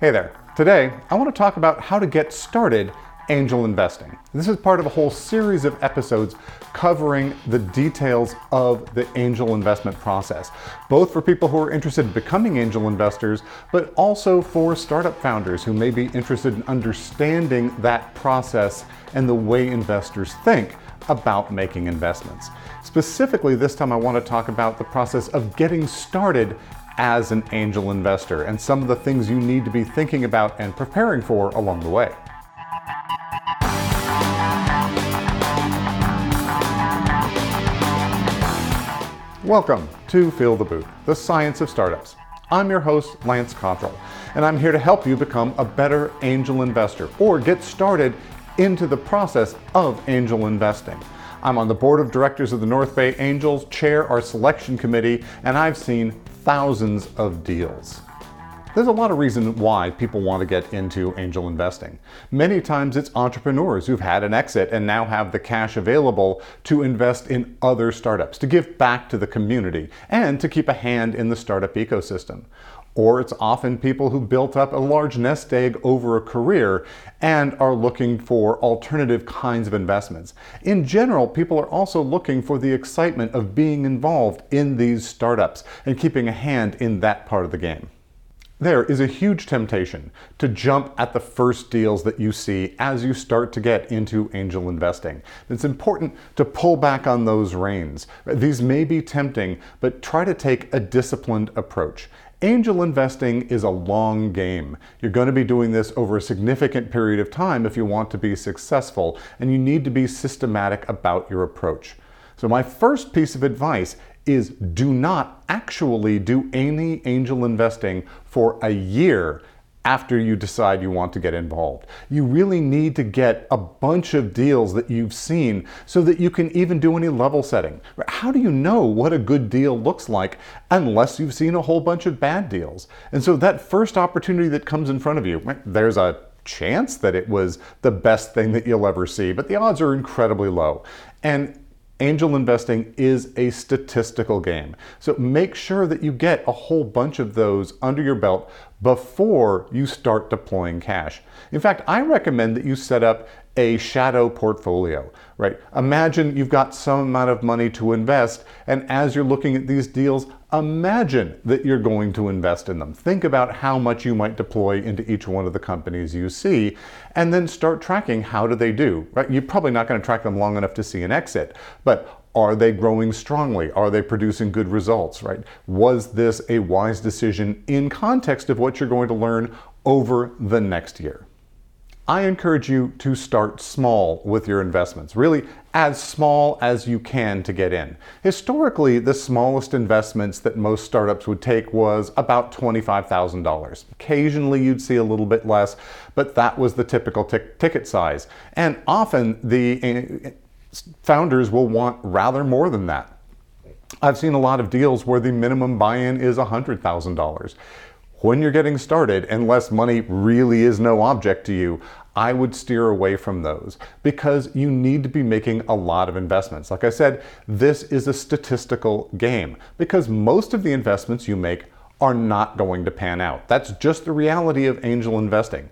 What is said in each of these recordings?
Hey there. Today, I want to talk about how to get started angel investing. This is part of a whole series of episodes covering the details of the angel investment process, both for people who are interested in becoming angel investors, but also for startup founders who may be interested in understanding that process and the way investors think about making investments. Specifically, this time I want to talk about the process of getting started as an angel investor and some of the things you need to be thinking about and preparing for along the way. Welcome to Feel the Boot, the science of startups. I'm your host, Lance Cottrell, and I'm here to help you become a better angel investor or get started into the process of angel investing. I'm on the board of directors of the North Bay Angels, chair our selection committee, and I've seen thousands of deals. There's a lot of reason why people want to get into angel investing. Many times it's entrepreneurs who've had an exit and now have the cash available to invest in other startups, to give back to the community, and to keep a hand in the startup ecosystem. Or it's often people who built up a large nest egg over a career and are looking for alternative kinds of investments. In general, people are also looking for the excitement of being involved in these startups and keeping a hand in that part of the game. There is a huge temptation to jump at the first deals that you see as you start to get into angel investing. It's important to pull back on those reins. These may be tempting, but try to take a disciplined approach. Angel investing is a long game. You're going to be doing this over a significant period of time if you want to be successful, and you need to be systematic about your approach. So, my first piece of advice is do not actually do any angel investing for a year after you decide you want to get involved. You really need to get a bunch of deals that you've seen so that you can even do any level setting. How do you know what a good deal looks like unless you've seen a whole bunch of bad deals? And so that first opportunity that comes in front of you, there's a chance that it was the best thing that you'll ever see, but the odds are incredibly low. And angel investing is a statistical game. So make sure that you get a whole bunch of those under your belt before you start deploying cash. In fact, I recommend that you set up a shadow portfolio, right? Imagine you've got some amount of money to invest, and as you're looking at these deals, imagine that you're going to invest in them. Think about how much you might deploy into each one of the companies you see, and then start tracking how do they do, right? You're probably not going to track them long enough to see an exit, but are they growing strongly? Are they producing good results, right? Was this a wise decision in context of what you're going to learn over the next year? I encourage you to start small with your investments, really as small as you can to get in. Historically, the smallest investments that most startups would take was about $25,000. Occasionally, you'd see a little bit less, but that was the typical t- ticket size. And often, the eh, founders will want rather more than that. I've seen a lot of deals where the minimum buy in is $100,000. When you're getting started, unless money really is no object to you, I would steer away from those because you need to be making a lot of investments. Like I said, this is a statistical game because most of the investments you make are not going to pan out. That's just the reality of angel investing.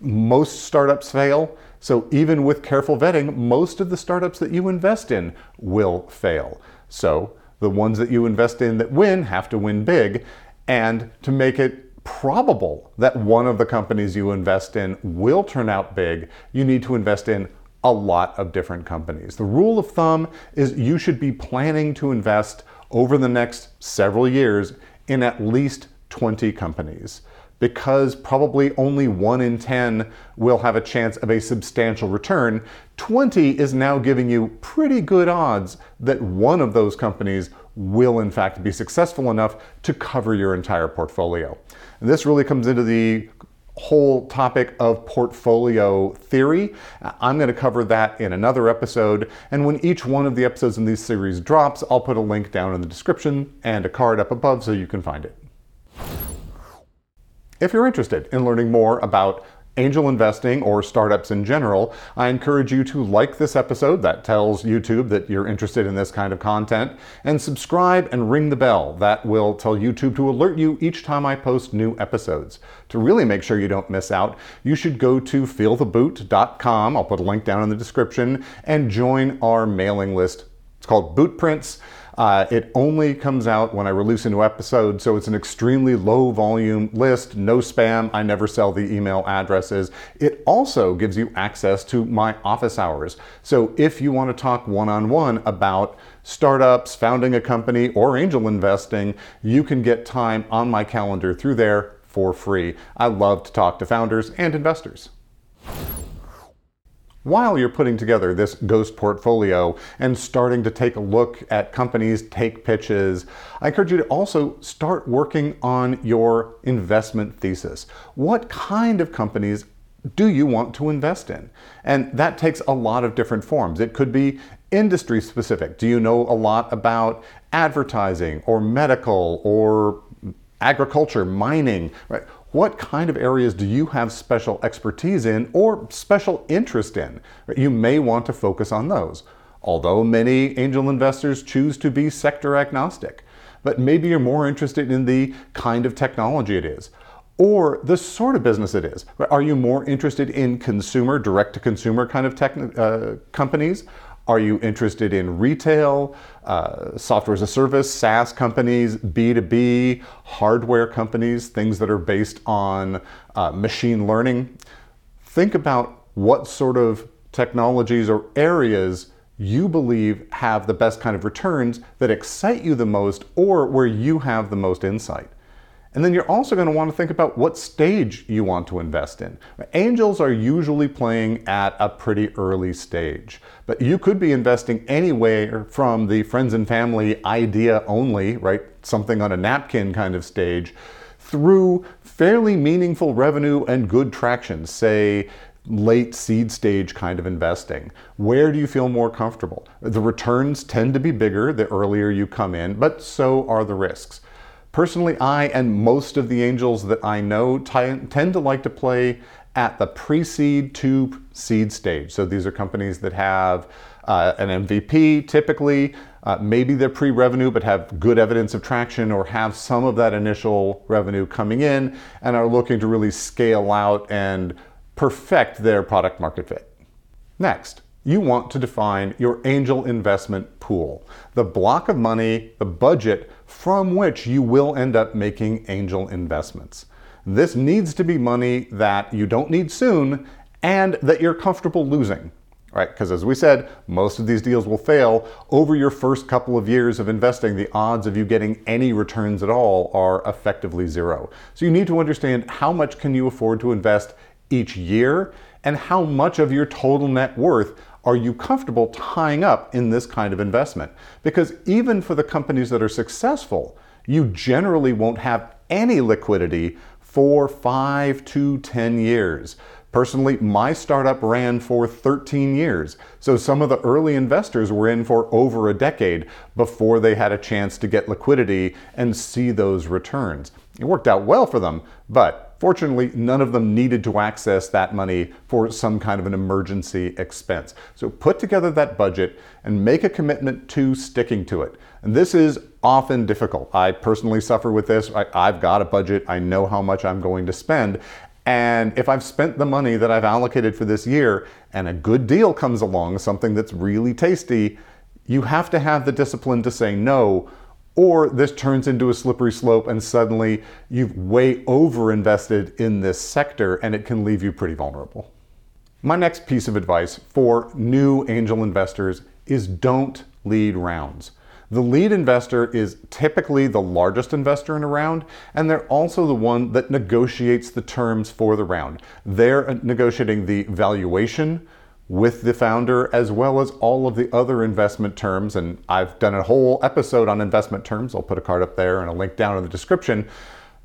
Most startups fail. So even with careful vetting, most of the startups that you invest in will fail. So the ones that you invest in that win have to win big. And to make it probable that one of the companies you invest in will turn out big, you need to invest in a lot of different companies. The rule of thumb is you should be planning to invest over the next several years in at least 20 companies because probably only 1 in 10 will have a chance of a substantial return, 20 is now giving you pretty good odds that one of those companies will in fact be successful enough to cover your entire portfolio. And this really comes into the whole topic of portfolio theory. I'm going to cover that in another episode. And when each one of the episodes in this series drops, I'll put a link down in the description and a card up above so you can find it. If you're interested in learning more about angel investing or startups in general, I encourage you to like this episode that tells YouTube that you're interested in this kind of content, and subscribe and ring the bell that will tell YouTube to alert you each time I post new episodes. To really make sure you don't miss out, you should go to feeltheboot.com. I'll put a link down in the description and join our mailing list. It's called Bootprints. Uh, it only comes out when I release a new episode, so it's an extremely low volume list, no spam. I never sell the email addresses. It also gives you access to my office hours. So if you want to talk one on one about startups, founding a company, or angel investing, you can get time on my calendar through there for free. I love to talk to founders and investors. While you're putting together this ghost portfolio and starting to take a look at companies, take pitches, I encourage you to also start working on your investment thesis. What kind of companies do you want to invest in? And that takes a lot of different forms. It could be industry specific. Do you know a lot about advertising or medical or agriculture, mining, right? What kind of areas do you have special expertise in or special interest in? You may want to focus on those. Although many angel investors choose to be sector agnostic, but maybe you're more interested in the kind of technology it is or the sort of business it is. Are you more interested in consumer, direct to consumer kind of tech, uh, companies? Are you interested in retail, uh, software as a service, SaaS companies, B2B, hardware companies, things that are based on uh, machine learning? Think about what sort of technologies or areas you believe have the best kind of returns that excite you the most or where you have the most insight. And then you're also going to want to think about what stage you want to invest in. Angels are usually playing at a pretty early stage, but you could be investing anywhere from the friends and family idea only, right? Something on a napkin kind of stage, through fairly meaningful revenue and good traction, say late seed stage kind of investing. Where do you feel more comfortable? The returns tend to be bigger the earlier you come in, but so are the risks. Personally, I and most of the angels that I know t- tend to like to play at the pre seed to seed stage. So these are companies that have uh, an MVP typically. Uh, maybe they're pre revenue but have good evidence of traction or have some of that initial revenue coming in and are looking to really scale out and perfect their product market fit. Next, you want to define your angel investment pool, the block of money, the budget from which you will end up making angel investments. This needs to be money that you don't need soon and that you're comfortable losing. Right, because as we said, most of these deals will fail. Over your first couple of years of investing, the odds of you getting any returns at all are effectively zero. So you need to understand how much can you afford to invest each year and how much of your total net worth are you comfortable tying up in this kind of investment? Because even for the companies that are successful, you generally won't have any liquidity for five to 10 years. Personally, my startup ran for 13 years. So some of the early investors were in for over a decade before they had a chance to get liquidity and see those returns. It worked out well for them, but Fortunately, none of them needed to access that money for some kind of an emergency expense. So put together that budget and make a commitment to sticking to it. And this is often difficult. I personally suffer with this. I, have got a budget, I know how much I'm going to spend. And if I've spent the money that I've allocated for this year and a good deal comes along, something that's really tasty, you have to have the discipline to say no or this turns into a slippery slope and suddenly you've way over invested in this sector and it can leave you pretty vulnerable. My next piece of advice for new angel investors is don't lead rounds. The lead investor is typically the largest investor in a round, and they're also the one that negotiates the terms for the round. They're negotiating the valuation, with the founder as well as all of the other investment terms. And I've done a whole episode on investment terms. I'll put a card up there and a link down in the description.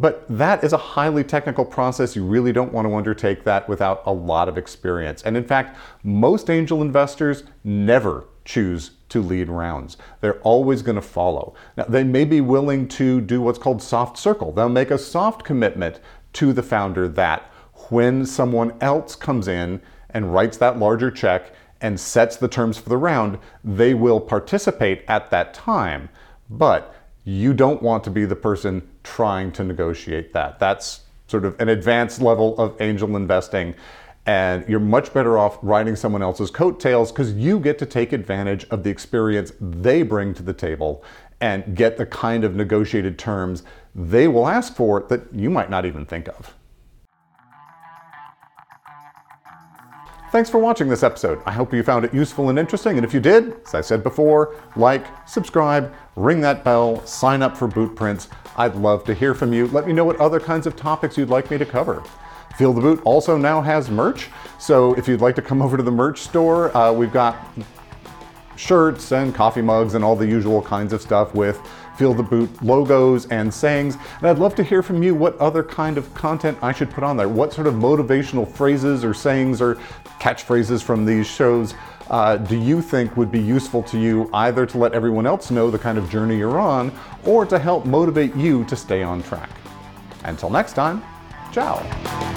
But that is a highly technical process. You really don't want to undertake that without a lot of experience. And in fact, most angel investors never choose to lead rounds. They're always going to follow. Now, they may be willing to do what's called soft circle. They'll make a soft commitment to the founder that when someone else comes in and writes that larger check and sets the terms for the round, they will participate at that time. But you don't want to be the person trying to negotiate that. That's sort of an advanced level of angel investing. And you're much better off riding someone else's coattails because you get to take advantage of the experience they bring to the table and get the kind of negotiated terms they will ask for that you might not even think of. Thanks for watching this episode. I hope you found it useful and interesting. And if you did, as I said before, like, subscribe, ring that bell, sign up for Bootprints. I'd love to hear from you. Let me know what other kinds of topics you'd like me to cover. Feel the Boot also now has merch. So if you'd like to come over to the merch store, uh, we've got shirts and coffee mugs and all the usual kinds of stuff with Feel the Boot logos and sayings. And I'd love to hear from you what other kind of content I should put on there. What sort of motivational phrases or sayings or catchphrases from these shows uh, do you think would be useful to you either to let everyone else know the kind of journey you're on or to help motivate you to stay on track? Until next time, ciao.